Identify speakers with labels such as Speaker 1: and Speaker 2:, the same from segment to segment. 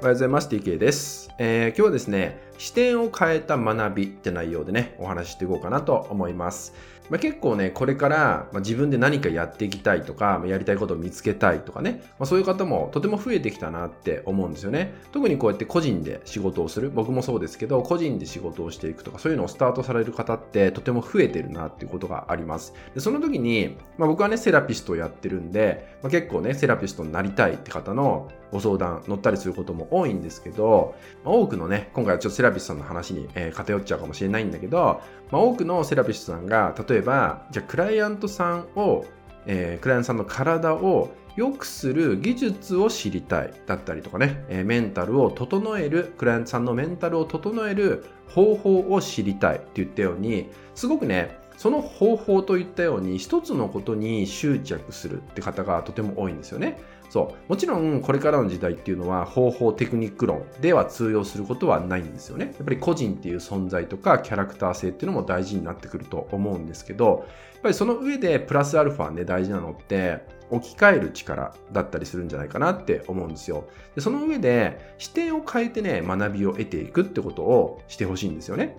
Speaker 1: おはようございます。TK です、えー、今日はですね、視点を変えた学びって内容でね、お話ししていこうかなと思います。まあ、結構ね、これから、ま自分で何かやっていきたいとか、やりたいことを見つけたいとかね、まあ、そういう方もとても増えてきたなって思うんですよね。特にこうやって個人で仕事をする、僕もそうですけど、個人で仕事をしていくとか、そういうのをスタートされる方ってとても増えてるなっていうことがあります。でその時に、まあ、僕はね、セラピストをやってるんで、ま、結構ね、セラピストになりたいって方のご相談乗ったりすることも多いんですけど、ま、多くのね、今回はちょっとセラピストさんの話に、えー、偏っちゃうかもしれないんだけど、まあ、多くのセラピストさんが、例えば、じゃあクライアントさんを、えー、クライアントさんの体を良くする技術を知りたいだったりとかね、え、メンタルを整える、クライアントさんのメンタルを整える方法を知りたいって言ったように、すごくね、その方法といったように一つのことに執着するって方がとても多いんですよね。そう。もちろんこれからの時代っていうのは方法テクニック論では通用することはないんですよね。やっぱり個人っていう存在とかキャラクター性っていうのも大事になってくると思うんですけど、やっぱりその上でプラスアルファね大事なのって置き換える力だったりするんじゃないかなって思うんですよ。でその上で視点を変えてね学びを得ていくってことをしてほしいんですよね。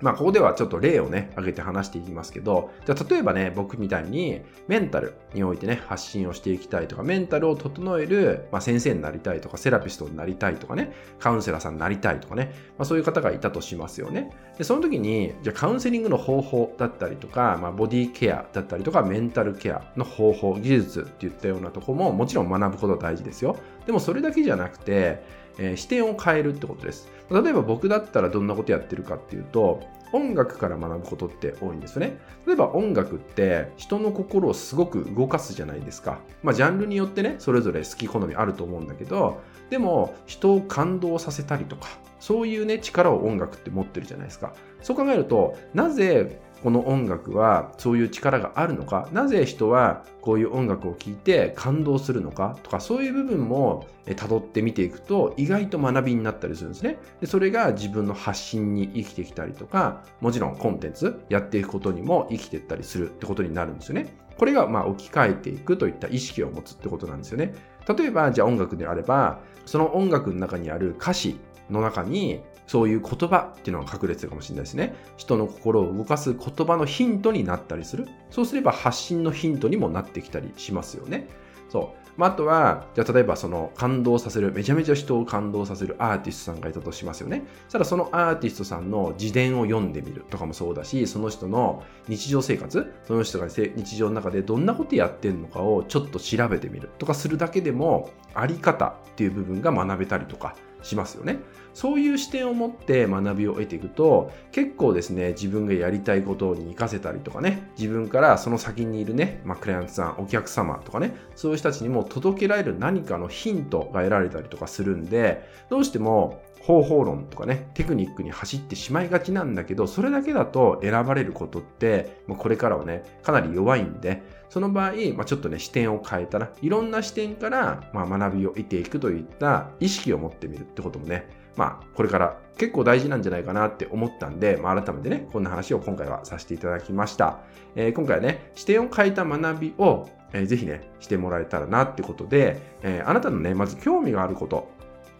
Speaker 1: まあ、ここではちょっと例をね、挙げて話していきますけど、じゃあ例えばね、僕みたいにメンタルにおいてね、発信をしていきたいとか、メンタルを整える、まあ、先生になりたいとか、セラピストになりたいとかね、カウンセラーさんになりたいとかね、まあ、そういう方がいたとしますよね。で、その時に、じゃあカウンセリングの方法だったりとか、まあ、ボディケアだったりとか、メンタルケアの方法、技術っていったようなとこももちろん学ぶことは大事ですよ。でもそれだけじゃなくて、えー、視点を変えるってことです。例えば僕だったらどんなことやってるかっていうと、音楽から学ぶことって多いんですよね。例えば音楽って人の心をすごく動かすじゃないですか。まあジャンルによってね、それぞれ好き好みあると思うんだけど、でも人を感動させたりとか、そういうね、力を音楽って持ってるじゃないですか。そう考えると、なぜこの音楽はそういう力があるのか、なぜ人はこういう音楽を聴いて感動するのか？とか、そういう部分も辿って見ていくと意外と学びになったりするんですね。でそれが自分の発信に生きてきたりとか、もちろんコンテンツやっていくことにも生きてったりするってことになるんですよね。これがまあ置き換えていくといった意識を持つってことなんですよね。例えば、じゃあ音楽であれば、その音楽の中にある歌詞の中にそういう言葉っていうのが隠れてるかもしれないですね。人の心を動かす言葉のヒントになったりする。そうすれば発信のヒントにもなってきたりしますよね。そう。まあ、あとは、じゃあ例えばその感動させる、めちゃめちゃ人を感動させるアーティストさんがいたとしますよね。したらそのアーティストさんの自伝を読んでみるとかもそうだし、その人の日常生活、その人が日常の中でどんなことやってるのかをちょっと調べてみるとかするだけでも、あり方っていう部分が学べたりとか、しますよね。そういう視点を持って学びを得ていくと、結構ですね、自分がやりたいことに活かせたりとかね、自分からその先にいるね、まあ、クライアントさん、お客様とかね、そういう人たちにも届けられる何かのヒントが得られたりとかするんで、どうしても方法論とかね、テクニックに走ってしまいがちなんだけど、それだけだと選ばれることって、まあこれからはね、かなり弱いんで、その場合、まあ、ちょっとね、視点を変えたら、いろんな視点から、まあ、学びを得ていくといった意識を持ってみるってこともね、まあ、これから結構大事なんじゃないかなって思ったんで、まあ、改めてね、こんな話を今回はさせていただきました。えー、今回はね、視点を変えた学びを、えー、ぜひね、してもらえたらなってことで、えー、あなたのね、まず興味があること、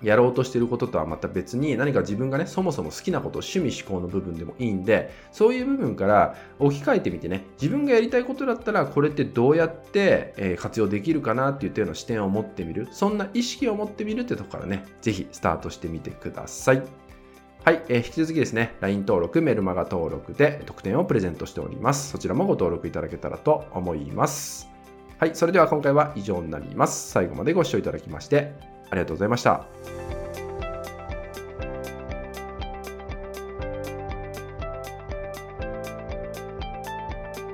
Speaker 1: やろうとしてることとはまた別に何か自分がね、そもそも好きなこと、趣味思考の部分でもいいんで、そういう部分から置き換えてみてね、自分がやりたいことだったらこれってどうやって、活用できるかなっていうような視点を持ってみる、そんな意識を持ってみるってとこからね、ぜひスタートしてみてください。はい、えー、引き続きですね、LINE 登録、メルマガ登録で特典をプレゼントしております。そちらもご登録いただけたらと思います。はい、それでは今回は以上になります。最後までご視聴いただきましてありがとうございました。